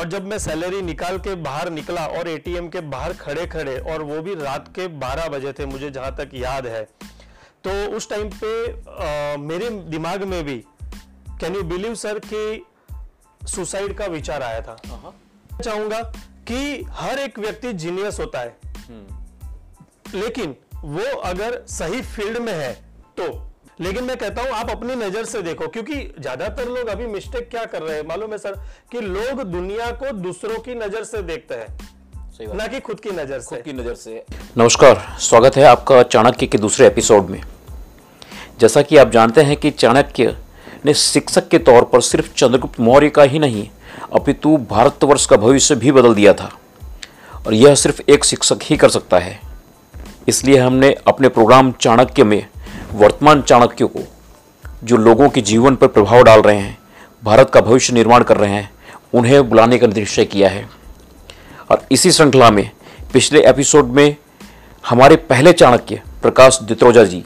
और जब मैं सैलरी निकाल के बाहर निकला और एटीएम के बाहर खड़े खड़े और वो भी रात के 12 बजे थे मुझे जहाँ तक याद है तो उस टाइम पे अ, मेरे दिमाग में भी कैन यू बिलीव सर कि सुसाइड का विचार आया था। मैं चाहूँगा कि हर एक व्यक्ति जीनियस होता है। लेकिन वो अगर सही फ़ील्ड में है तो लेकिन मैं कहता हूँ आप अपनी नज़र से देखो क्योंकि ज़्यादातर लोग अभी मिस्टेक क्या कर रहे हैं? मालूम है सर कि लोग दुनिया को दूसरों की नज़र से देखते हैं ना कि खुद की नज़र से। की नज़र से। नमस्कार स्वागत है आपका चाणक्य के दूसरे एपिसोड में। जैसा कि आप जानते हैं कि चाणक्य ने शिक्षक के तौर पर सिर्फ़ चंद्रगुप्त मौर्य का ही नहीं अपितु भारतवर्ष का भविष्य भी बदल दिया था। और यह सिर्फ़ एक शिक्षक ही कर सकता है। इसलिए हमने अपने प्रोग्राम चाणक्य में वर्तमान चाणक्यों को, जो लोगों के जीवन पर प्रभाव डाल रहे हैं, भारत का भविष्य निर्माण कर रहे हैं, उन्हें बुलाने का निश्चय किया है। और इसी श्रृंखला में पिछले एपिसोड में हमारे पहले चाणक्य प्रकाश दित्रोजा जी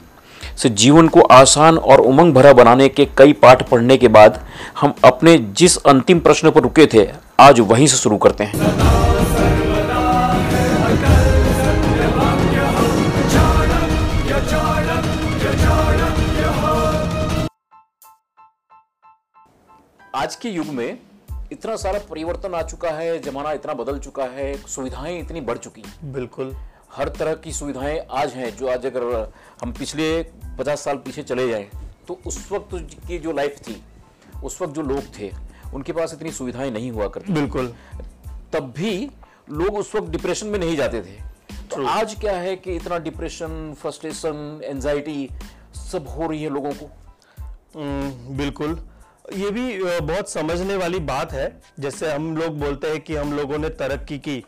से जीवन को आसान और उमंग भरा बनाने के कई पाठ पढ़ने के बाद हम अपने जिस अंतिम प्रश्न पर रुके थे, आज वहीं से शुरू करते हैं। आज के युग में इतना सारा परिवर्तन आ चुका है जमाना इतना बदल चुका है सुविधाएँ इतनी बढ़ चुकी हैं। बिल्कुल। हर तरह की सुविधाएँ आज हैं जो आज अगर हम पिछले पचास साल पीछे चले जाएँ तो उस वक्त की जो लाइफ थी उस वक्त जो लोग थे उनके पास इतनी सुविधाएँ नहीं हुआ करती बिल्कुल। तब भी लोग उस वक्त डिप्रेशन में नहीं जाते थे। तो आज क्या है कि इतना डिप्रेशन फ्रस्ट्रेशन एंजाइटी सब हो रही है लोगों को? बिल्कुल। ये भी बहुत समझने वाली बात है। जैसे हम लोग बोलते हैं कि हम लोगों ने तरक्की की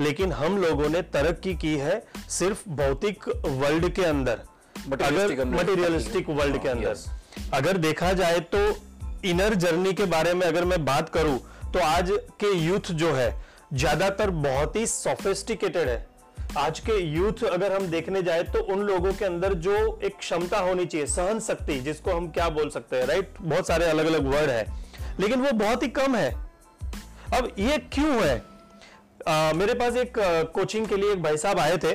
लेकिन हम लोगों ने तरक्की की है सिर्फ़ भौतिक वर्ल्ड के अंदर। अगर मटेरियलिस्टिक वर्ल्ड के हाँ, अंदर। अगर देखा जाए तो इनर जर्नी के बारे में अगर मैं बात करूँ तो आज के यूथ जो है ज़्यादातर बहुत ही सोफिस्टिकेटेड है। आज के यूथ अगर हम देखने जाए तो उन लोगों के अंदर जो एक क्षमता होनी चाहिए सहन शक्ति जिसको हम क्या बोल सकते हैं राइट बहुत सारे अलग अलग वर्ड है। लेकिन वो बहुत ही कम है। अब ये क्यों है? आ, मेरे पास एक कोचिंग के लिए एक भाई साहब आए थे।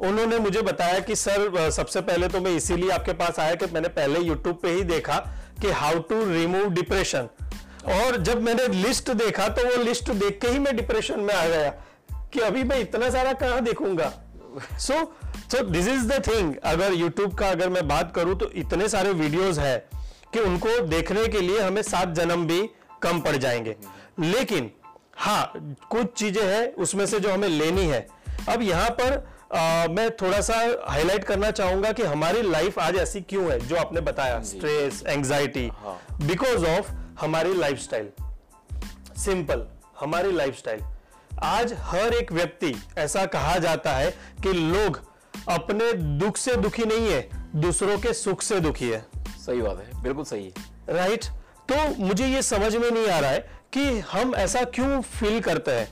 उन्होंने मुझे बताया कि सर सबसे पहले तो मैं इसीलिए आपके पास आया कि मैंने पहले यूट्यूब पे ही देखा कि हाउ टू रिमूव डिप्रेशन और जब मैंने लिस्ट देखा तो वो लिस्ट देख के ही मैं डिप्रेशन में आ गया। कि अभी मैं इतना सारा कहाँ देखूँगा? So so this is the thing अगर यूट्यूब का अगर मैं बात करूँ तो इतने सारे वीडियोस है कि उनको देखने के लिए हमें सात जन्म भी कम पड़ जाएँगे। लेकिन हाँ कुछ चीज़ें हैं उसमें से जो हमें लेनी है। अब यहाँ पर आ, मैं थोड़ा सा हाईलाइट करना चाहूँगा कि हमारी लाइफ आज ऐसी क्यों है जो आपने बताया स्ट्रेस एंजाइटी बिकॉज़ ऑफ़ हमारी लाइफस्टाइल सिंपल हमारी लाइफस्टाइल आज हर एक व्यक्ति ऐसा कहा जाता है कि लोग अपने दुख से दुखी नहीं है दूसरों के सुख से दुखी है। सही बात है बिल्कुल सही है। राइट तो मुझे ये समझ में नहीं आ रहा है कि हम ऐसा क्यों फील करते हैं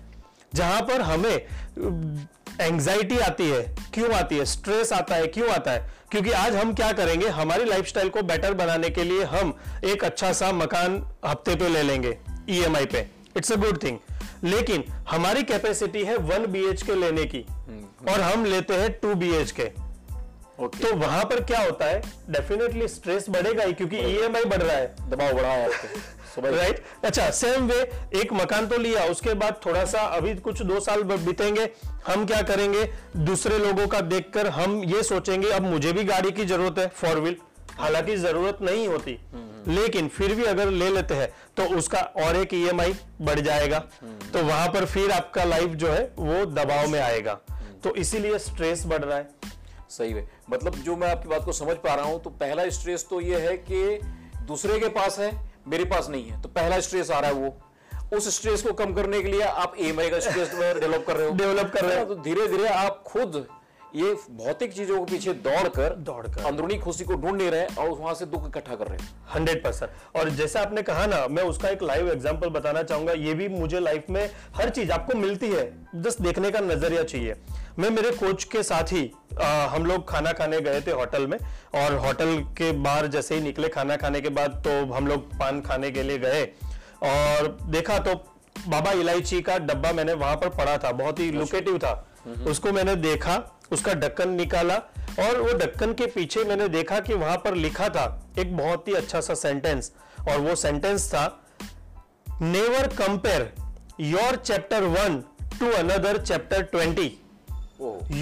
जहाँ पर हमें एंजाइटी आती है क्यों आती है स्ट्रेस आता है क्यों आता है? क्योंकि आज हम क्या करेंगे हमारी लाइफस्टाइल को बेटर बनाने के लिए हम एक अच्छा सा मकान हफ़्ते पे ले लेंगे ईएमआई पे। इट्स अ गुड थिंग लेकिन हमारी कैपेसिटी है वन बी के लेने की। और हम लेते हैं टू बी के ओके तो वहाँ पर क्या होता है? डेफिनेटली स्ट्रेस बढ़ेगा ही क्योंकि ईएमआई बढ़ रहा है। दबाव बढ़ा है राइट अच्छा सेम वे एक मकान तो लिया उसके बाद थोड़ा सा अभी कुछ दो साल बीतेंगे हम क्या करेंगे? दूसरे लोगों का देखकर हम ये सोचेंगे अब मुझे भी गाड़ी की ज़रूरत है फोर व्हील हालाँकि ज़रूरत नहीं होती। लेकिन फिर भी अगर ले लेते हैं तो उसका और एक ईएमआई बढ़ जाएगा। तो वहाँ पर फिर आपका लाइफ जो है वो दबाव में आएगा। तो इसीलिए स्ट्रेस बढ़ रहा है। सही है। मतलब जो मैं आपकी बात को समझ पा रहा हूँ तो पहला स्ट्रेस तो ये है कि दूसरे के पास है मेरे पास नहीं है। तो पहला स्ट्रेस आ रहा है वो। उस स्ट्रेस को कम करने के लिए आप ईएमआई का स्ट्रेस डेवलप कर रहे हो। डेवलप कर रहे हो। तो धीरे धीरे आप खुद ये भौतिक चीज़ों के पीछे दौड़कर दौड़कर। अंदरूनी खुशी को ढूंढ नहीं रहे हैं और वहाँ से दुख इकट्ठा कर रहे हैं। Hundred percent. और जैसा आपने कहा ना मैं उसका एक लाइव एग्जांपल बताना चाहूँगा। ये भी मुझे लाइफ में हर चीज़ आपको मिलती है जस्ट देखने का नज़रिया चाहिए। मैं मेरे कोच के साथ ही आ, हम लोग खाना खाने गए थे होटल में। और होटल के बाहर जैसे ही निकले खाना खाने के बाद तो हम लोग पान खाने के लिए गए। और देखा तो बाबा इलायची का डब्बा मैंने वहाँ पर पड़ा था बहुत ही लुकेटिव था। उसको मैंने देखा उसका ढक्कन निकाला और वो ढक्कन के पीछे मैंने देखा कि वहाँ पर लिखा था एक बहुत ही अच्छा सा सेंटेंस और वो सेंटेंस था never compare your chapter one to another chapter twenty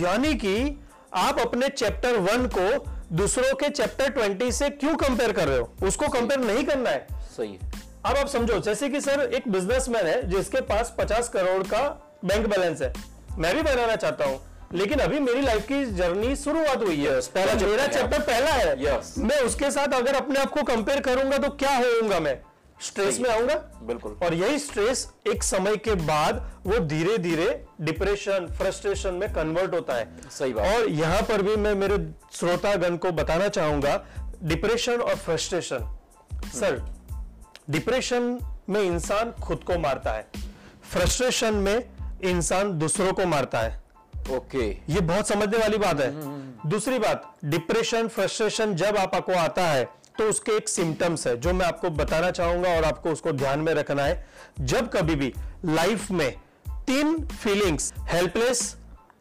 यानी कि आप अपने चैप्टर वन को दूसरों के चैप्टर ट्वेंटी से क्यों कंपेयर कर रहे हो? उसको कंपेयर नहीं करना है। सही है। अब आप समझो जैसे कि सर एक बिजनेसमैन है जिसके पास 50 करोड़ का बैंक बैलेंस है। मैं भी बनाना चाहता हूँ। लेकिन अभी मेरी लाइफ की जर्नी शुरुआत हुई है। Yes, पहला तो मेरा चैप्टर पहला है। Yes. मैं उसके साथ अगर अपने आप को कंपेयर करूँगा तो क्या होऊँगा मैं? स्ट्रेस में आऊँगा? बिल्कुल। और यही स्ट्रेस एक समय के बाद वो धीरे धीरे डिप्रेशन फ्रस्ट्रेशन में कन्वर्ट होता है। सही बात। और यहाँ पर भी मैं मेरे श्रोतागण को बताना चाहूँगा डिप्रेशन और फ्रस्ट्रेशन सर डिप्रेशन में इंसान खुद को मारता है। फ्रस्ट्रेशन में इंसान दूसरों को मारता है। ओके। ये बहुत समझने वाली बात है। दूसरी बात डिप्रेशन फ्रस्ट्रेशन जब आपको आता है तो उसके एक सिम्टम्स है जो मैं आपको बताना चाहूँगा और आपको उसको ध्यान में रखना है। जब कभी भी लाइफ में तीन feelings helpless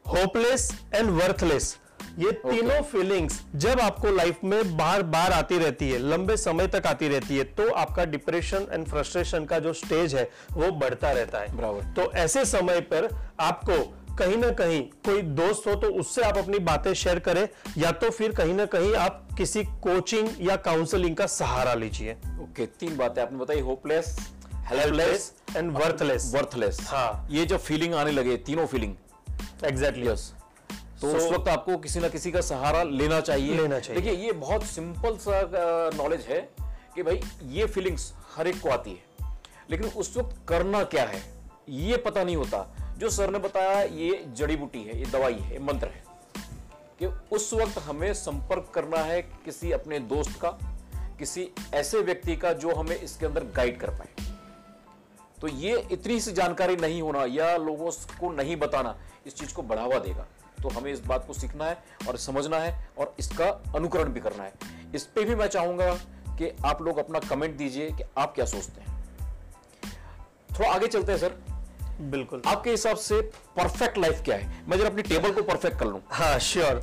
hopeless and worthless ये तीनों फीलिंग्स okay. जब आपको लाइफ में बार बार आती रहती है लंबे समय तक आती रहती है तो आपका डिप्रेशन एंड फ्रस्ट्रेशन का जो स्टेज है वो बढ़ता रहता है। बराबर। तो ऐसे समय पर आपको कहीं ना कहीं कोई दोस्त हो तो उससे आप अपनी बातें शेयर करें या तो फिर कहीं ना कहीं आप किसी कोचिंग या काउंसलिंग का सहारा लीजिए। ओके okay, तीन बातें आपने बताई hopeless helpless and worthless worthless हाँ। ये जो फीलिंग आने लगे तीनों फीलिंग एग्जैक्टली यस तो So- उस वक्त आपको किसी ना किसी का सहारा लेना चाहिए। लेना चाहिए। देखिए ये बहुत सिंपल सा नॉलेज है कि भाई ये फीलिंग्स हर एक को आती है। लेकिन उस वक्त करना क्या है ये पता नहीं होता। जो सर ने बताया, ये जड़ी बूटी है, ये दवाई है, ये मंत्र है कि उस वक्त हमें संपर्क करना है किसी अपने दोस्त का, किसी ऐसे व्यक्ति का जो हमें इसके अंदर गाइड कर पाए। तो ये इतनी सी जानकारी नहीं होना या लोगों को नहीं बताना इस चीज़ को बढ़ावा देगा। तो हमें इस बात को सीखना है और समझना है और इसका अनुकरण भी करना है। इस पर भी मैं चाहूँगा कि आप लोग अपना कमेंट दीजिए कि आप क्या सोचते हैं। थोड़ा आगे चलते हैं, सर। बिल्कुल। आपके हिसाब से परफेक्ट लाइफ क्या है? मैं जरा अपनी टेबल को परफेक्ट कर लूँ। हाँ श्योर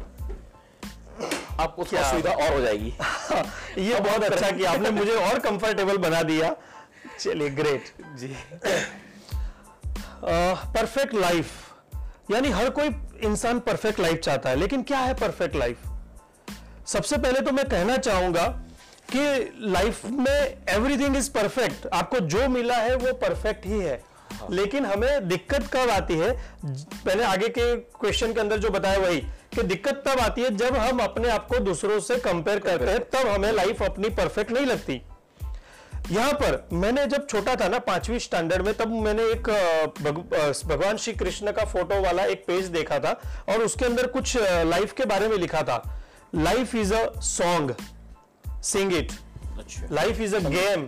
आपको क्या? सुविधा और हो जाएगी। ये बहुत अच्छा किया आपने मुझे और कंफर्टेबल बना दिया। चलिए ग्रेट जी। परफेक्ट लाइफ यानी हर कोई इंसान परफेक्ट लाइफ चाहता है लेकिन क्या है परफेक्ट लाइफ सबसे पहले तो मैं कहना चाहूँगा कि लाइफ में एवरीथिंग इज़ परफेक्ट आपको जो मिला है वो परफेक्ट ही है। लेकिन हमें दिक्कत कब आती है? पहले आगे के क्वेश्चन के अंदर जो बताया वही कि दिक्कत तब आती है जब हम अपने आप को दूसरों से कंपेयर करते हैं तब हमें लाइफ अपनी परफेक्ट नहीं लगती। यहाँ पर मैंने जब छोटा था ना पांचवी स्टैंडर्ड में तब मैंने एक भग- भगवान श्री कृष्ण का फ़ोटो वाला एक पेज देखा था और उसके अंदर कुछ लाइफ के बारे में लिखा था। Life is a song sing it life is a game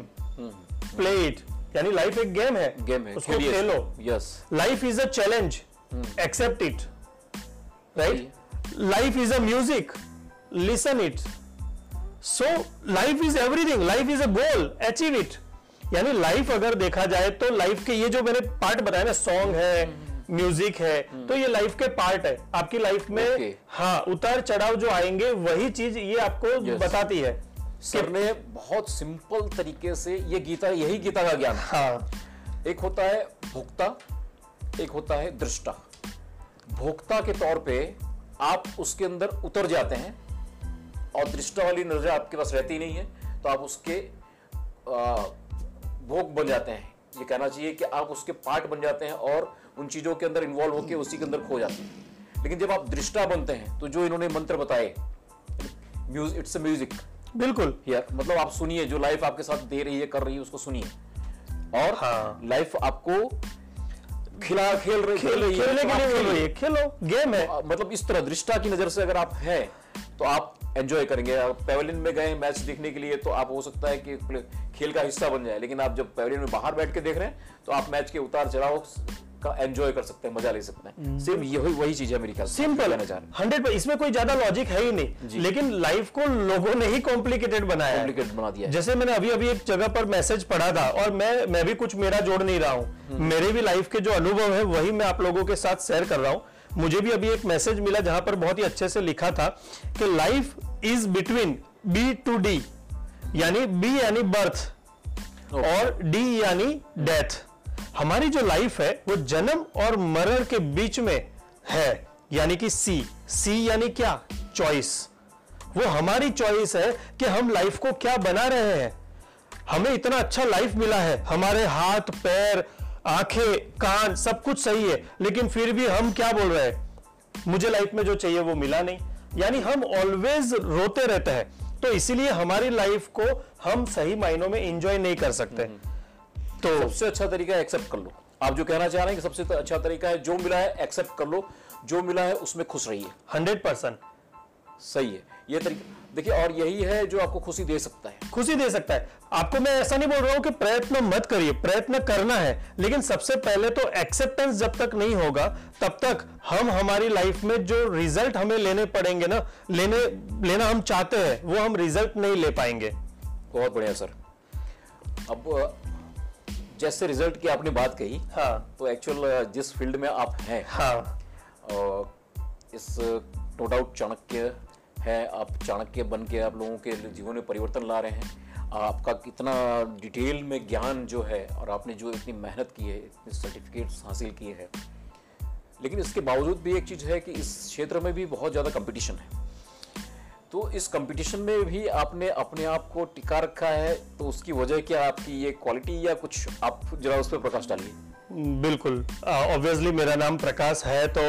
play it यानी लाइफ एक गेम है। गेम है। उसको खेलो। Yes life is a challenge accept it right life is a music listen it so life is everything life is a goal achieve it यानी life अगर देखा जाए तो लाइफ के ये जो मैंने पार्ट बताया ना सॉन्ग है म्यूज़िक है तो ये लाइफ के पार्ट है। आपकी लाइफ में Okay. हाँ उतार चढ़ाव जो आएँगे वही चीज़ ये आपको Yes. बताती है। सर ने बहुत सिंपल तरीके से ये गीता यही गीता का ज्ञान हाँ। एक होता है भोक्ता एक होता है दृष्टा। भोक्ता के तौर पे आप उसके अंदर उतर जाते हैं और दृष्टा वाली नज़र आपके पास रहती नहीं है तो आप उसके भोग बन जाते हैं। ये कहना चाहिए कि आप उसके पार्ट बन जाते हैं और उन चीज़ों के अंदर इन्वॉल्व होकर उसी के अंदर खो जाते हैं। लेकिन जब आप दृष्टा बनते हैं तो जो इन्होंने मंत्र बताए म्यूज़िक इट्स अ म्यूज़िक बिल्कुल। यार मतलब आप सुनिए जो लाइफ आपके साथ दे रही है कर रही है उसको सुनिए। और हाँ। लाइफ आपको खिला खेल रही खेल रही है खेलने तो के लिए बोल रही है खेलो गेम है। मतलब इस तरह दृष्टा की नज़र से अगर आप है तो आप एंजॉय करेंगे। पेवेलियन में गए मैच देखने के लिए तो आप हो सकता है कि खेल का हिस्सा बन जाए लेकिन आप जब पेवेलियन में बाहर बैठ के देख रहे हैं तो आप मैच के उतार चढ़ाव का एंजॉय कर सकते हैं मज़ा ले सकते हैं। सिर्फ़ यही वही चीज़ है मेरी ख्याल सिंपल हंड्रेड इसमें कोई ज़्यादा लॉजिक है ही नहीं। लेकिन लाइफ को लोगों ने ही कॉम्प्लिकेटेड बनाया है। कॉम्प्लिकेट बना दिया जैसे मैंने अभी अभी एक जगह पर मैसेज पढ़ा था और मैं मैं भी कुछ मेरा जोड़ नहीं रहा हूँ। मेरे भी लाइफ के जो अनुभव है वही मैं आप लोगों के साथ शेयर कर रहा हूँ। मुझे भी अभी एक मैसेज मिला जहाँ पर बहुत ही अच्छे से लिखा था कि life is between B to D यानी बी यानी बर्थ और डी यानी डेथ हमारी जो लाइफ है, वो जन्म और मरण के बीच में है, यानी कि सी सी यानी क्या? चॉइस वो हमारी चॉइस है कि हम लाइफ को क्या बना रहे हैं। हमें इतना अच्छा लाइफ मिला है। हमारे हाथ, पैर, आँखें, कान, सब कुछ सही है, लेकिन फिर भी हम क्या बोल रहे हैं? मुझे लाइफ में जो चाहिए वो मिला नहीं। यानी हम ऑलवेज रोते रहते हैं। तो इसीलिए हमारी लाइफ को हम सही मायनों में एंजॉय नहीं कर सकते। तो सबसे अच्छा तरीका है एक्सेप्ट कर लो। आप जो कहना चाह रहे हैं कि सबसे अच्छा तरीका है जो मिला है एक्सेप्ट कर लो। जो मिला है उसमें खुश रहिए। Hundred percent. सही है। ये तरीका देखिए और यही है जो आपको खुशी दे सकता है। खुशी दे सकता है। आपको मैं ऐसा नहीं बोल रहा हूँ कि प्रयत्न मत करिए प्रयत्न करना है। लेकिन सबसे पहले तो एक्सेप्टेंस जब तक नहीं होगा तब तक हम हमारी लाइफ में जो रिज़ल्ट हमें लेने पड़ेंगे ना लेने लेना हम चाहते हैं वो हम रिज़ल्ट नहीं ले पाएँगे। बहुत बढ़िया सर अब जैसे रिज़ल्ट की आपने बात कही हाँ। तो एक्चुअल जिस फ़ील्ड में आप हैं हाँ। इस नो डाउट चाणक्य है आप चाणक्य बन के आप लोगों के जीवन में परिवर्तन ला रहे हैं। आपका कितना डिटेल में ज्ञान जो है और आपने जो इतनी मेहनत की है इतने सर्टिफिकेट्स हासिल किए हैं लेकिन इसके बावजूद भी एक चीज़ है कि इस क्षेत्र में भी बहुत ज़्यादा कंपटीशन है। तो इस कंपटीशन में भी आपने अपने आप को टिका रखा है तो उसकी वजह क्या आपकी ये क्वालिटी या कुछ आप जरा उस पर प्रकाश डालिए। बिल्कुल। ऑब्वियसली uh, मेरा नाम प्रकाश है तो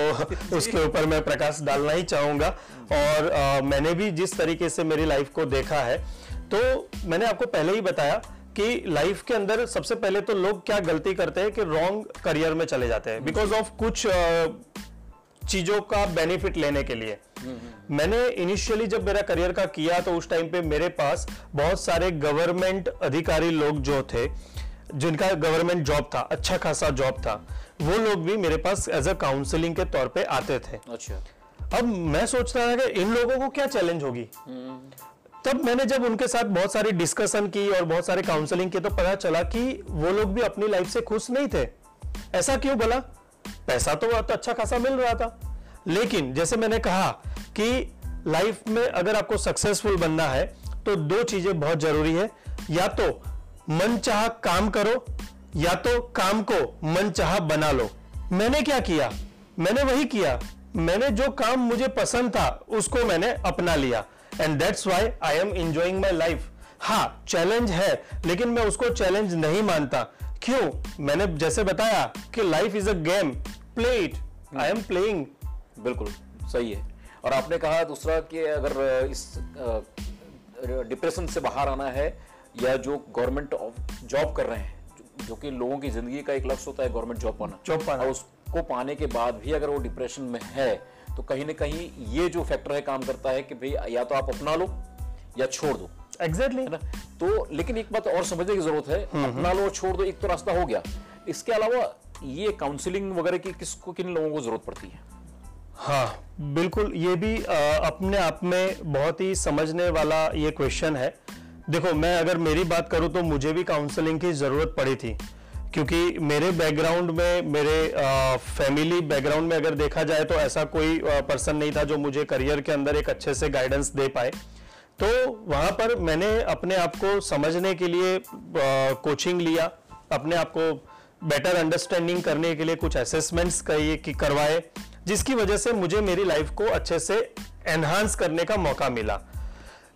उसके ऊपर मैं प्रकाश डालना ही चाहूँगा। और आ, मैंने भी जिस तरीके से मेरी लाइफ को देखा है तो मैंने आपको पहले ही बताया कि लाइफ के अंदर सबसे पहले तो लोग क्या गलती करते हैं कि रॉन्ग करियर में चले जाते हैं। बिकॉज़ ऑफ़ कुछ आ, चीज़ों का बेनिफिट लेने के लिए। मैंने इनिशियली जब मेरा करियर का किया तो उस टाइम पे मेरे पास बहुत सारे गवर्नमेंट अधिकारी लोग जो थे जिनका गवर्नमेंट जॉब था अच्छा खासा जॉब था वो लोग भी मेरे पास एज अ काउंसलिंग के तौर पे आते थे। अच्छा। अब मैं सोच रहा था कि इन लोगों को क्या चैलेंज होगी? तब मैंने जब उनके साथ बहुत सारी डिस्कशन की और बहुत सारे काउंसलिंग की तो पता चला कि वो लोग भी अपनी लाइफ से खुश नहीं थे। ऐसा क्यों बोला? पैसा तो अच्छा खासा मिल रहा था। लेकिन जैसे मैंने कहा कि लाइफ में अगर आपको सक्सेसफुल बनना है तो दो चीज़ें बहुत ज़रूरी है। या तो मन चाह काम करो, या तो काम को मन चाह बना लो। मैंने क्या किया? मैंने वही किया। मैंने जो काम मुझे पसंद था, उसको मैंने अपना लिया। And that's why I am enjoying my life हाँ चैलेंज है, लेकिन मैं उसको चैलेंज नहीं मानता। क्यों? मैंने जैसे बताया कि life is a game play it I am playing बिल्कुल, सही है। और आपने कहा दूसरा कि अगर इस डिप्रेशन से बाहर आना है या जो गवर्नमेंट जॉब कर रहे हैं जो, कि लोगों की ज़िंदगी का एक लक्ष्य होता है गवर्नमेंट जॉब पाना। जॉब पाना। उसको पाने के बाद भी अगर वो डिप्रेशन में है तो कहीं ना कहीं ये जो फैक्टर है काम करता है कि भाई या तो आप अपना लो या छोड़ दो। एग्जैक्टली है ना? तो लेकिन एक बात और समझने की ज़रूरत है अपना लो और छोड़ दो एक तो रास्ता हो गया। इसके अलावा ये काउंसलिंग वगैरह की किसको किन लोगों को ज़रूरत पड़ती है? हाँ। बिल्कुल ये भी आ, अपने आप में बहुत ही समझने वाला ये क्वेश्चन है। देखो मैं अगर मेरी बात करूँ तो मुझे भी काउंसलिंग की ज़रूरत पड़ी थी। क्योंकि मेरे बैकग्राउंड में मेरे फैमिली बैकग्राउंड में अगर देखा जाए तो ऐसा कोई पर्सन नहीं था जो मुझे करियर के अंदर एक अच्छे से गाइडेंस दे पाए। तो वहाँ पर मैंने अपने आप को समझने के लिए कोचिंग लिया। अपने आप को बेटर अंडरस्टैंडिंग करने के लिए कुछ असेसमेंट्स करवाए। जिसकी वजह से मुझे मेरी लाइफ को अच्छे से एनहांस करने का मौका मिला।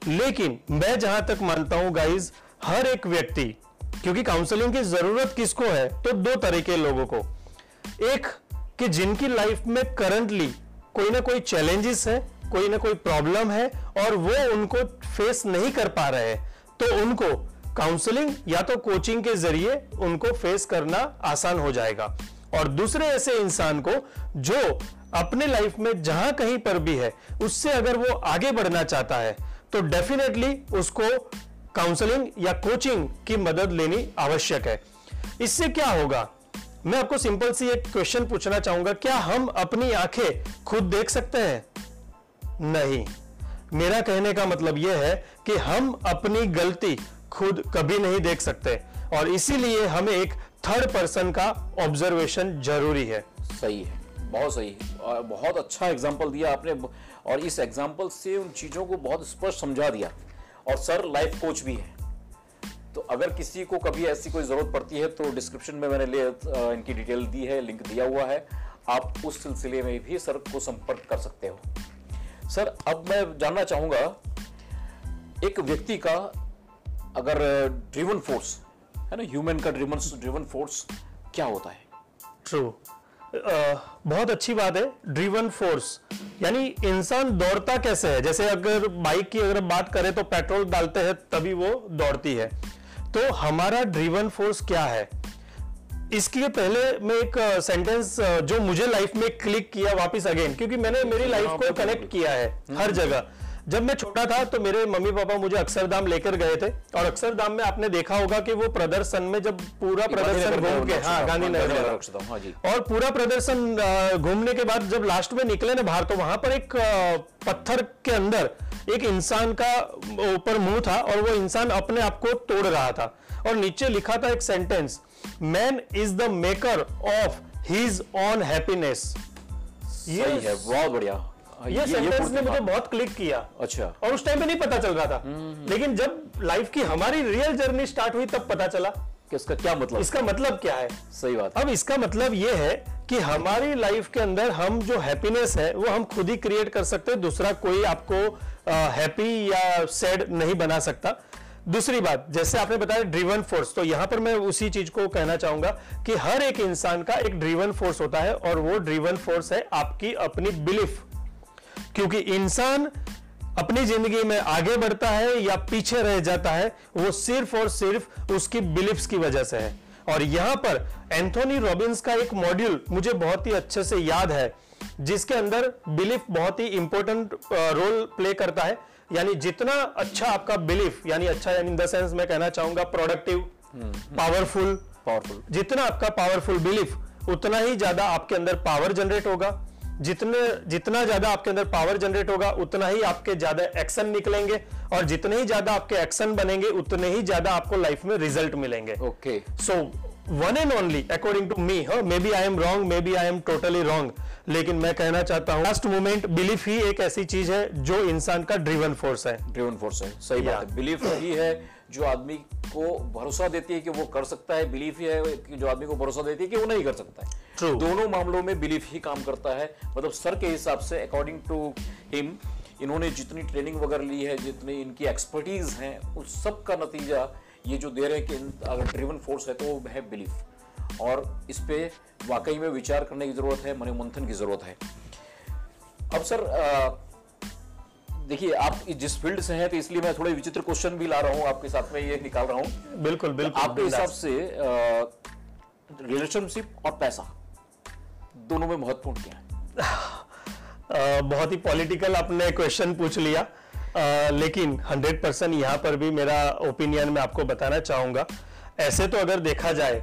लेकिन मैं जहाँ तक मानता हूँ गाइज़ हर एक व्यक्ति, क्योंकि काउंसलिंग की ज़रूरत किसको है तो दो तरह के लोगों को। एक, कि जिनकी लाइफ में करंटली कोई ना कोई चैलेंजेस है, कोई ना कोई प्रॉब्लम है, और वो उनको फेस नहीं कर पा रहे हैं तो उनको काउंसलिंग या तो कोचिंग के ज़रिए उनको फेस करना आसान हो जाएगा। और दूसरे ऐसे इंसान को जो अपने लाइफ में जहाँ कहीं पर भी है, उससे अगर वो आगे बढ़ना चाहता है तो डेफिनेटली उसको काउंसलिंग या कोचिंग की मदद लेनी आवश्यक है। इससे क्या होगा? मैं आपको सिंपल सी एक क्वेश्चन पूछना चाहूँगा, क्या हम अपनी आँखें खुद देख सकते हैं? नहीं। मेरा कहने का मतलब यह है कि हम अपनी गलती खुद कभी नहीं देख सकते, और इसीलिए हमें एक थर्ड पर्सन का ऑब्जर्वेशन ज़रूरी है। सही है, बहुत सही और बहुत अच्छा एग्ज़ाम्पल दिया आपने। और इस एग्ज़ाम्पल से उन चीज़ों को बहुत स्पष्ट समझा दिया। और सर लाइफ कोच भी है। तो अगर किसी को कभी ऐसी कोई ज़रूरत पड़ती है तो डिस्क्रिप्शन में मैंने ले इनकी डिटेल दी है लिंक दिया हुआ है। आप उस सिलसिले में भी सर को संपर्क कर सकते हो। सर, अब मैं जानना चाहूँगा, एक व्यक्ति का अगर ड्रीवन फोर्स है ना ह्यूमन का ड्रिवन ड्रिवन फोर्स क्या होता है? ट्रू बहुत अच्छी बात है ड्रिवन फोर्स यानी इंसान दौड़ता कैसे है? जैसे अगर बाइक की अगर बात करें तो पेट्रोल डालते हैं तभी वो दौड़ती है। तो हमारा ड्रिवन फोर्स क्या है? इसके पहले मैं एक सेंटेंस जो मुझे लाइफ में क्लिक किया वापस अगेन क्योंकि मैंने मेरी लाइफ को कनेक्ट किया है हर जगह। जब मैं छोटा था तो मेरे मम्मी पापा मुझे अक्षरधाम लेकर गए थे और अक्षरधाम में आपने देखा होगा कि वो प्रदर्शन में जब पूरा प्रदर्शन घूम के हाँ गांधीनगर हाँ और पूरा प्रदर्शन घूमने के बाद जब लास्ट में निकले ना बाहर तो वहाँ पर एक पत्थर के अंदर एक इंसान का ऊपर मुँह था और वो इंसान अपने आप को तोड़ रहा था। और नीचे लिखा था एक sentence man is the maker of his own happiness ये है बहुत बढ़िया। हाँ, ये, सेंटेंस ने मुझे बहुत क्लिक किया। अच्छा। और उस टाइम पे नहीं पता चल रहा था। लेकिन जब लाइफ की हमारी रियल जर्नी स्टार्ट हुई तब पता चला। कि इसका क्या मतलब? इसका मतलब क्या है? सही बात। अब इसका मतलब ये है कि हमारी लाइफ के अंदर हम जो हैप्पीनेस है वो हम खुद ही क्रिएट कर सकते हैं। दूसरा कोई आपको हैप्पी या सैड नहीं बना सकता। दूसरी बात जैसे आपने बताया ड्रीवन फोर्स तो यहाँ पर मैं उसी चीज़ को कहना चाहूँगा कि हर एक इंसान का एक ड्रीवन फोर्स होता है और वो ड्रीवन फोर्स है आपकी अपनी बिलीफ क्योंकि इंसान अपनी ज़िंदगी में आगे बढ़ता है या पीछे रह जाता है वो सिर्फ़ और सिर्फ़ उसकी बिलीफ्स की वजह से है। और यहाँ पर एंथोनी रॉबिन्स का एक मॉड्यूल मुझे बहुत ही अच्छे से याद है जिसके अंदर बिलीफ बहुत ही इंपॉर्टेंट रोल प्ले करता है। यानी जितना अच्छा आपका बिलीफ यानी अच्छा यानी इन द सेंस मैं कहना चाहूँगा प्रोडक्टिव पावरफुल पावरफुल जितना आपका पावरफुल बिलीफ उतना ही ज़्यादा आपके अंदर पावर जनरेट होगा। जितने जितना ज़्यादा आपके अंदर पावर जनरेट होगा उतना ही आपके ज़्यादा एक्शन निकलेंगे और जितने ही ज़्यादा आपके एक्शन बनेंगे उतने ही ज़्यादा आपको लाइफ में रिज़ल्ट मिलेंगे। Okay so one and only according to me maybe I am wrong maybe I am totally wrong लेकिन मैं कहना चाहता हूँ लास्ट मोमेंट बिलीफ ही एक ऐसी चीज़ है जो इंसान का ड्रिवन फोर्स है। ड्रिवन फोर्स है सही बात है। बिलीफ ही है जो आदमी को भरोसा देती है कि वो कर सकता है बिलीफ ही है कि जो आदमी को भरोसा देती है कि वो नहीं कर सकता है। True. दोनों मामलों में बिलीफ ही काम करता है। मतलब सर के हिसाब से अकॉर्डिंग टू हिम इन्होंने जितनी ट्रेनिंग वगैरह ली है जितनी इनकी एक्सपर्टीज है उस सब का नतीजा ये जो दे रहे हैं कि अगर ड्रिवन फोर्स है तो वो है बिलीफ और इस पर वाकई में विचार करने की ज़रूरत है मन मंथन की ज़रूरत है। अब सर देखिए आप जिस फ़ील्ड से हैं तो इसलिए मैं थोड़े विचित्र क्वेश्चन भी ला रहा हूँ आपके साथ में ये निकाल रहा हूँ। बिल्कुल बिल्कुल आपके हिसाब से रिलेशनशिप और पैसा दोनों में महत्वपूर्ण क्या है? बहुत ही पॉलिटिकल आपने क्वेश्चन पूछ लिया। आ, लेकिन 100 परसेंट यहाँ पर भी मेरा ओपिनियन मैं आपको बताना चाहूँगा। ऐसे तो अगर देखा जाए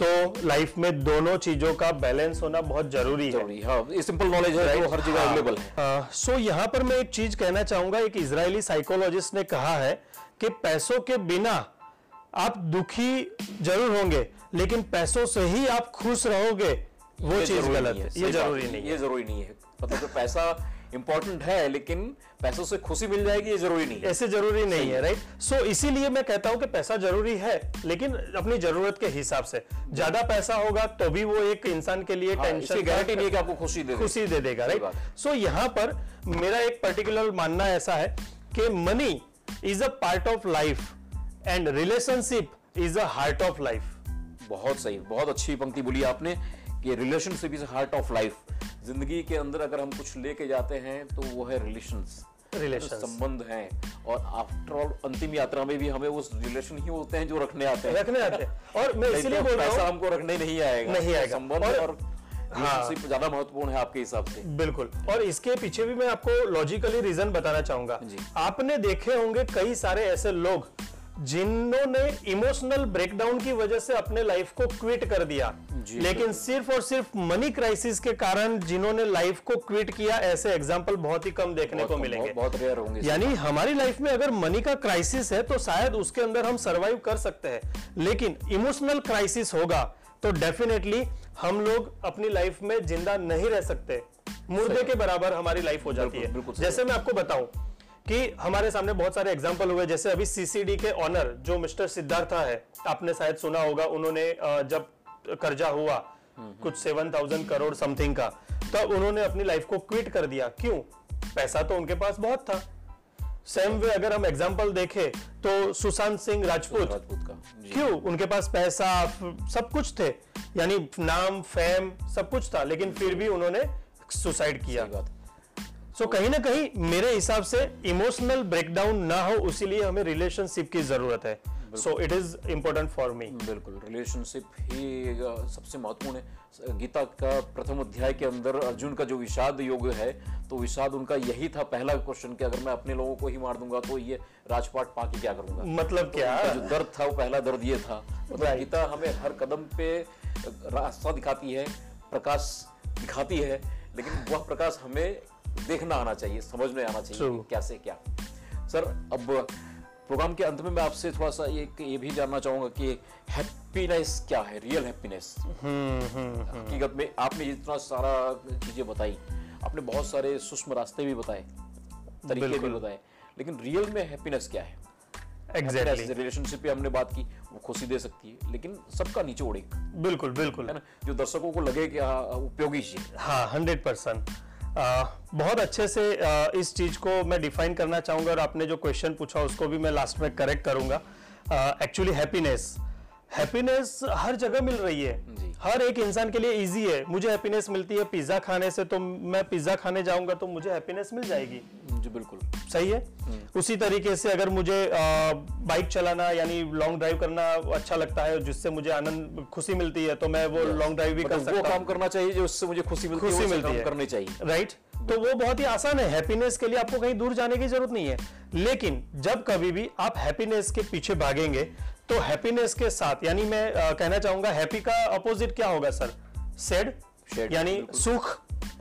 तो लाइफ में दोनों चीज़ों का बैलेंस होना बहुत ज़रूरी है। हाँ, सिंपल नॉलेज है जो हर जगह अवेलेबल हाँ, है सो यहाँ पर मैं एक चीज़ कहना चाहूँगा एक इजरायली साइकोलॉजिस्ट ने कहा है कि पैसों के बिना आप दुखी ज़रूर होंगे लेकिन पैसों से ही आप खुश रहोगे वो चीज़ गलत है। ये ज़रूरी नहीं ये ज़रूरी नहीं है। मतलब पैसा इंपॉर्टेंट है लेकिन पैसों से खुशी मिल जाएगी ये ज़रूरी नहीं ऐसे ज़रूरी नहीं है राइट सो so, इसीलिए मैं कहता हूँ कि पैसा ज़रूरी है लेकिन अपनी ज़रूरत के हिसाब से। ज़्यादा पैसा होगा तो भी वो एक इंसान के लिए टेंशन हाँ, गारंटी नहीं है कि आपको खुशी दे खुशी दे देगा राइट सो so, यहाँ पर मेरा एक पर्टिकुलर मानना ऐसा है कि money is a part of life and relationship is a heart of life बहुत सही बहुत अच्छी पंक्ति बोली आपने कि relationship is heart of life ज़िंदगी के अंदर अगर हम कुछ लेके जाते हैं तो वो है रिलेशंस रिलेशन संबंध हैं। और आफ्टर ऑल अंतिम यात्रा में भी हमें उस रिलेशन ही होते हैं जो रखने आते हैं। रखने आते हैं। और मैं इसीलिए बोल रहा हूँ हमको रखने नहीं आएगा। नहीं आएगा। संबंध और, और हाँ, ज़्यादा महत्वपूर्ण है आपके हिसाब से। बिल्कुल। और इसके पीछे भी मैं आपको लॉजिकली रीजन बताना चाहूँगा। आपने देखे होंगे कई सारे ऐसे लोग जिन्होंने इमोशनल ब्रेकडाउन की वजह से अपने लाइफ को क्विट कर दिया। लेकिन सिर्फ़ और सिर्फ़ मनी क्राइसिस के कारण जिन्होंने लाइफ को क्विट किया ऐसे एग्ज़ाम्पल बहुत ही कम देखने को मिलेंगे। बहुत रेयर होंगे यानी हमारी लाइफ में अगर मनी का क्राइसिस है तो शायद उसके अंदर हम सरवाइव कर सकते हैं। लेकिन इमोशनल क्राइसिस होगा तो डेफिनेटली हम लोग अपनी लाइफ में ज़िंदा नहीं रह सकते। मुर्दे के बराबर हमारी लाइफ हो जाती है। जैसे मैं आपको बताऊँ कि हमारे सामने बहुत सारे एग्ज़ाम्पल हुए जैसे अभी सीसीडी के ऑनर जो मिस्टर सिद्धार्था है आपने शायद सुना होगा उन्होंने जब कर्जा हुआ कुछ सेवन थाउज़ेंड करोड़ समथिंग का तब उन्होंने अपनी लाइफ को क्विट कर दिया। क्यों? पैसा तो उनके पास बहुत था। सेम वे अगर हम एग्ज़ाम्पल देखें तो सुशांत सिंह राजपूत। राजपूत का क्यों? उनके पास पैसा सब कुछ थे। यानी नाम फेम सब कुछ था लेकिन फिर भी उन्होंने सुसाइड किया। सो कहीं ना कहीं मेरे हिसाब से इमोशनल ब्रेकडाउन ना हो इसीलिए हमें रिलेशनशिप की ज़रूरत है। So it is important for me बिल्कुल रिलेशनशिप ही सबसे महत्वपूर्ण है। गीता का प्रथम अध्याय के अंदर अर्जुन का जो विषाद योग है तो विषाद उनका यही था पहला क्वेश्चन कि अगर मैं अपने लोगों को ही मार दूँगा तो ये राजपाट पा के क्या करूँगा? मतलब तो क्या? जो दर्द था वो पहला दर्द ये था। मतलब गीता हमें हर कदम पे रास्ता दिखाती है प्रकाश दिखाती है लेकिन वह प्रकाश हमें देखना आना चाहिए समझ में आना चाहिए कैसे क्या। सर अब प्रोग्राम के अंत में मैं आपसे थोड़ा सा ये ये भी जानना चाहूँगा कि हैप्पीनेस क्या है रियल हैप्पीनेस हकीकत में आपने जितना सारा चीज़ें बताई आपने बहुत सारे सूक्ष्म रास्ते भी बताए तरीके भी बताए लेकिन रियल में हैप्पीनेस क्या है? एग्जैक्टली रिलेशनशिप पे हमने बात की वो खुशी दे सकती है लेकिन सबका नीचे उड़ेगा बिल्कुल बिल्कुल। है ना? जो दर्शकों को लगे कि हाँ उपयोगी चीज़ हाँ। हंड्रेड परसेंट बहुत अच्छे से आ, इस चीज़ को मैं डिफाइन करना चाहूँगा और आपने जो क्वेश्चन पूछा उसको भी मैं लास्ट में करेक्ट करूँगा। एक्चुअली हैप्पीनेस हैप्पीनेस हर जगह मिल रही है। हर एक इंसान के लिए इजी है। मुझे हैप्पीनेस मिलती है पिज्जा खाने से तो मैं पिज्जा खाने जाऊँगा तो मुझे हैप्पीनेस मिल जाएगी। जी बिल्कुल। सही है। उसी तरीके से अगर मुझे बाइक चलाना यानी लॉन्ग ड्राइव करना अच्छा लगता है जिससे मुझे आनंद खुशी मिलती है तो मैं वो लॉन्ग ड्राइव भी कर मतलब वो सकता हूँ। काम करना चाहिए जो उससे मुझे खुशी मिलती खुशी मिलती है। करने चाहिए। राइट तो वो बहुत ही आसान है। हैप्पीनेस के लिए आपको कहीं दूर जाने की ज़रूरत नहीं है। लेकिन जब कभी भी आप हैप्पीनेस के पीछे भागेंगे तो हैप्पीनेस के साथ यानी मैं अ, कहना चाहूँगा हैप्पी का अपोजिट क्या होगा सर सेड यानी सुख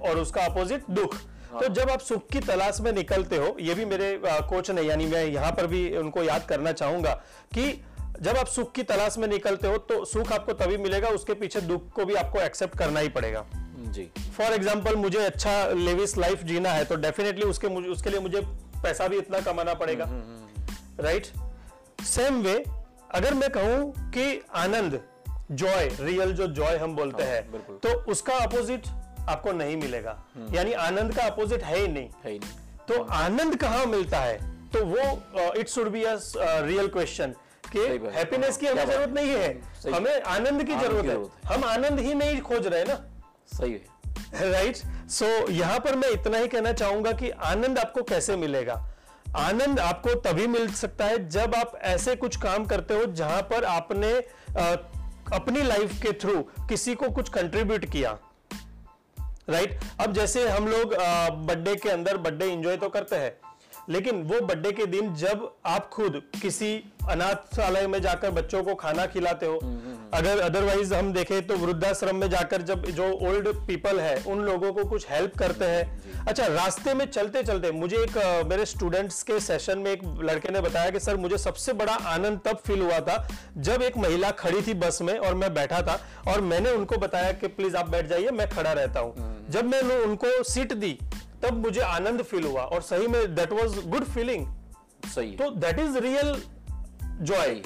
और उसका अपोजिट दुख। तो जब आप सुख की तलाश में निकलते हो ये भी मेरे कोच ने यानी मैं यहाँ पर भी उनको याद करना चाहूँगा कि जब आप सुख की तलाश में निकलते हो तो सुख आपको तभी मिलेगा उसके पीछे दुख को भी आपको एक्सेप्ट करना ही पड़ेगा। जी। फॉर एग्ज़ाम्पल मुझे अच्छा लेविस लाइफ जीना है तो डेफिनेटली उसके उसके लिए मुझे पैसा भी इतना कमाना पड़ेगा। राइट सेम वे अगर मैं कहूँ कि आनंद जॉय रियल जो जॉय हम बोलते हाँ, हैं तो उसका अपोजिट आपको नहीं मिलेगा। यानी आनंद का अपोजिट है ही नहीं। है ही नहीं। तो आनंद कहाँ मिलता है? तो वो it should be a real question कि है। हैप्पीनेस की हमें ज़रूरत नहीं है। हमें आनंद की ज़रूरत है। हम आनंद ही नहीं खोज रहे ना। सही है। राइट सो यहाँ पर मैं इतना ही कहना चाहूँगा कि आनंद आपको कैसे मिलेगा? आनंद आपको तभी मिल सकता है जब आप ऐसे कुछ काम करते हो जहाँ पर आपने अ, अपनी लाइफ के थ्रू किसी को कुछ कंट्रीब्यूट किया। राइट? अब जैसे हम लोग बर्थडे के अंदर बर्थडे एंजॉय तो करते हैं लेकिन वो बर्थडे के दिन जब आप खुद किसी अनाथालय में जाकर बच्चों को खाना खिलाते हो अगर अदरवाइज़ हम देखें तो वृद्धाश्रम में जाकर जब जो ओल्ड पीपल है उन लोगों को कुछ हेल्प करते हैं। अच्छा रास्ते में चलते चलते मुझे एक मेरे स्टूडेंट्स के सेशन में एक लड़के ने बताया कि सर मुझे सबसे बड़ा आनंद तब फील हुआ था जब एक महिला खड़ी थी बस में और मैं बैठा था और मैंने उनको बताया कि प्लीज़ आप बैठ जाइए मैं खड़ा रहता हूँ। जब मैंने उनको सीट दी तब मुझे आनंद फील हुआ और सही में दैट वाज गुड फीलिंग सही तो दैट इज़ रियल जॉय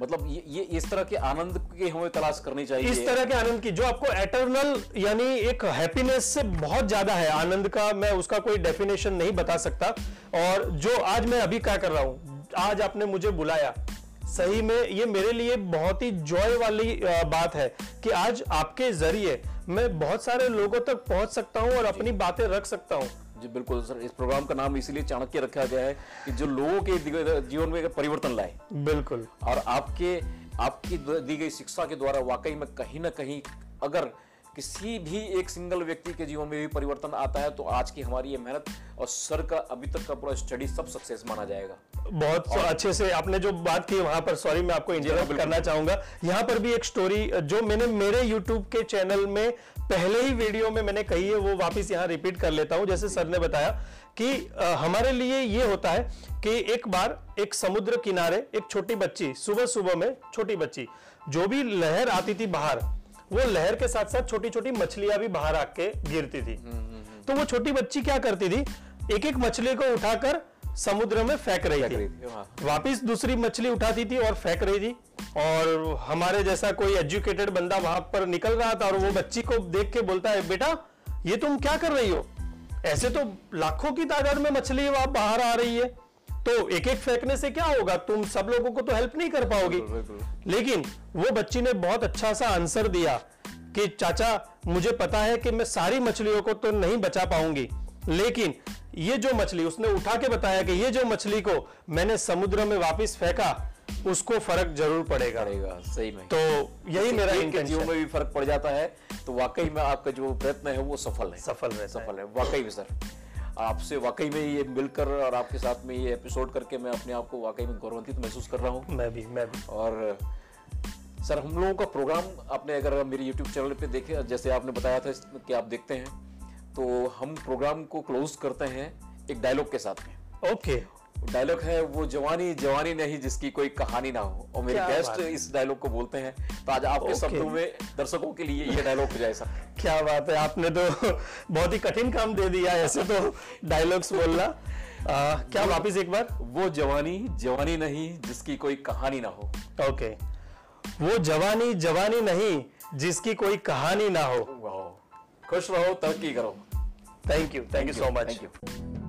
मतलब ये, ये इस तरह के आनंद की हमें तलाश करनी चाहिए। इस तरह के आनंद की जो आपको एटर्नल यानी एक हैप्पीनेस से बहुत ज़्यादा है आनंद का मैं उसका कोई डेफिनेशन नहीं बता सकता। और जो आज मैं अभी क्या कर रहा हूँ आज आपने मुझे बुलाया सही में ये मेरे लिए बहुत ही जॉय वाली बात है कि आज आपके ज़रिए मैं बहुत सारे लोगों तक पहुँच सकता हूँ और अपनी बातें रख सकता हूँ। जी बिल्कुल सर इस प्रोग्राम का नाम इसीलिए चाणक्य रखा गया है कि जो लोगों के जीवन में परिवर्तन लाए। बिल्कुल। और आपके आपकी दी गई शिक्षा के द्वारा वाकई में कहीं ना कहीं अगर किसी भी एक सिंगल व्यक्ति के जीवन में भी परिवर्तन आता है तो आज की हमारी ये मेहनत और सर का अभी तक का पूरा स्टडी सब सक्सेस माना जाएगा। बहुत अच्छे से आपने जो बात की वहाँ पर सॉरी मैं आपको इंटरप्ट करना चाहूँगा। यहाँ पर भी एक स्टोरी जो मैंने मेरे यूट्यूब के चैनल में पहले ही वीडियो में मैंने कही है वो वापस यहाँ रिपीट कर लेता हूँ। जैसे सर ने बताया कि हमारे लिए ये होता है कि एक बार एक समुद्र किनारे एक छोटी बच्ची सुबह सुबह में छोटी बच्ची जो भी लहर आती थी बाहर वो लहर के साथ साथ छोटी छोटी मछलियाँ भी बाहर आके गिरती थी। तो वो छोटी बच्ची क्या करती थी? एक एक मछली को उठाकर समुद्र में फेंक रही थी। थी, हाँ। वापिस दूसरी मछली उठाती थी और फेंक रही थी। और हमारे जैसा कोई एजुकेटेड बंदा वहाँ पर निकल रहा था और वो बच्ची को देख के बोलता है बेटा ये तुम क्या कर रही हो? ऐसे तो लाखों की तादाद में मछली वहाँ बाहर आ रही है। तो एक एक फेंकने से क्या होगा? तुम सब लोगों को तो हेल्प नहीं कर पाओगी। लेकिन वो बच्ची ने बहुत अच्छा सा आंसर दिया कि चाचा मुझे पता है कि मैं सारी मछलियों को तो नहीं बचा पाऊँगी लेकिन ये जो मछली उसने उठा के बताया कि ये जो मछली को मैंने समुद्र में वापस फेंका उसको फ़र्क ज़रूर पड़ेगा। पड़ेगा सही में। तो यही मेरा एक के जीवन में भी फ़र्क पड़ जाता है तो वाकई में आपका जो प्रयत्न है वो सफल है। सफल है। सफल है वाकई में सर। आपसे वाकई में ये मिलकर और आपके साथ में ये एपिसोड करके मैं अपने आप को वाकई में गौरवान्वित महसूस कर रहा हूँ। मैं भी मैं भी। और सर हम लोगों का प्रोग्राम आपने अगर मेरे यूट्यूब चैनल पे देखे जैसे आपने बताया था कि आप देखते हैं तो हम प्रोग्राम को क्लोज करते हैं एक डायलॉग के साथ में। ओके डायलॉग है वो जवानी जवानी नहीं जिसकी कोई कहानी ना हो। और मेरे गेस्ट इस डायलॉग को बोलते हैं। तो आज आपके Okay. शब्दों में दर्शकों के लिए ये डायलॉग हो जाए सर। क्या बात है आपने तो बहुत ही कठिन काम दे दिया ऐसे तो डायलॉग्स बोलना। आ, क्या वापिस एक बार? वो जवानी जवानी नहीं जिसकी कोई कहानी ना हो। ओके। वो जवानी जवानी नहीं जिसकी कोई कहानी ना हो। खुश रहो तरक्की करो। Thank you thank you so much thank you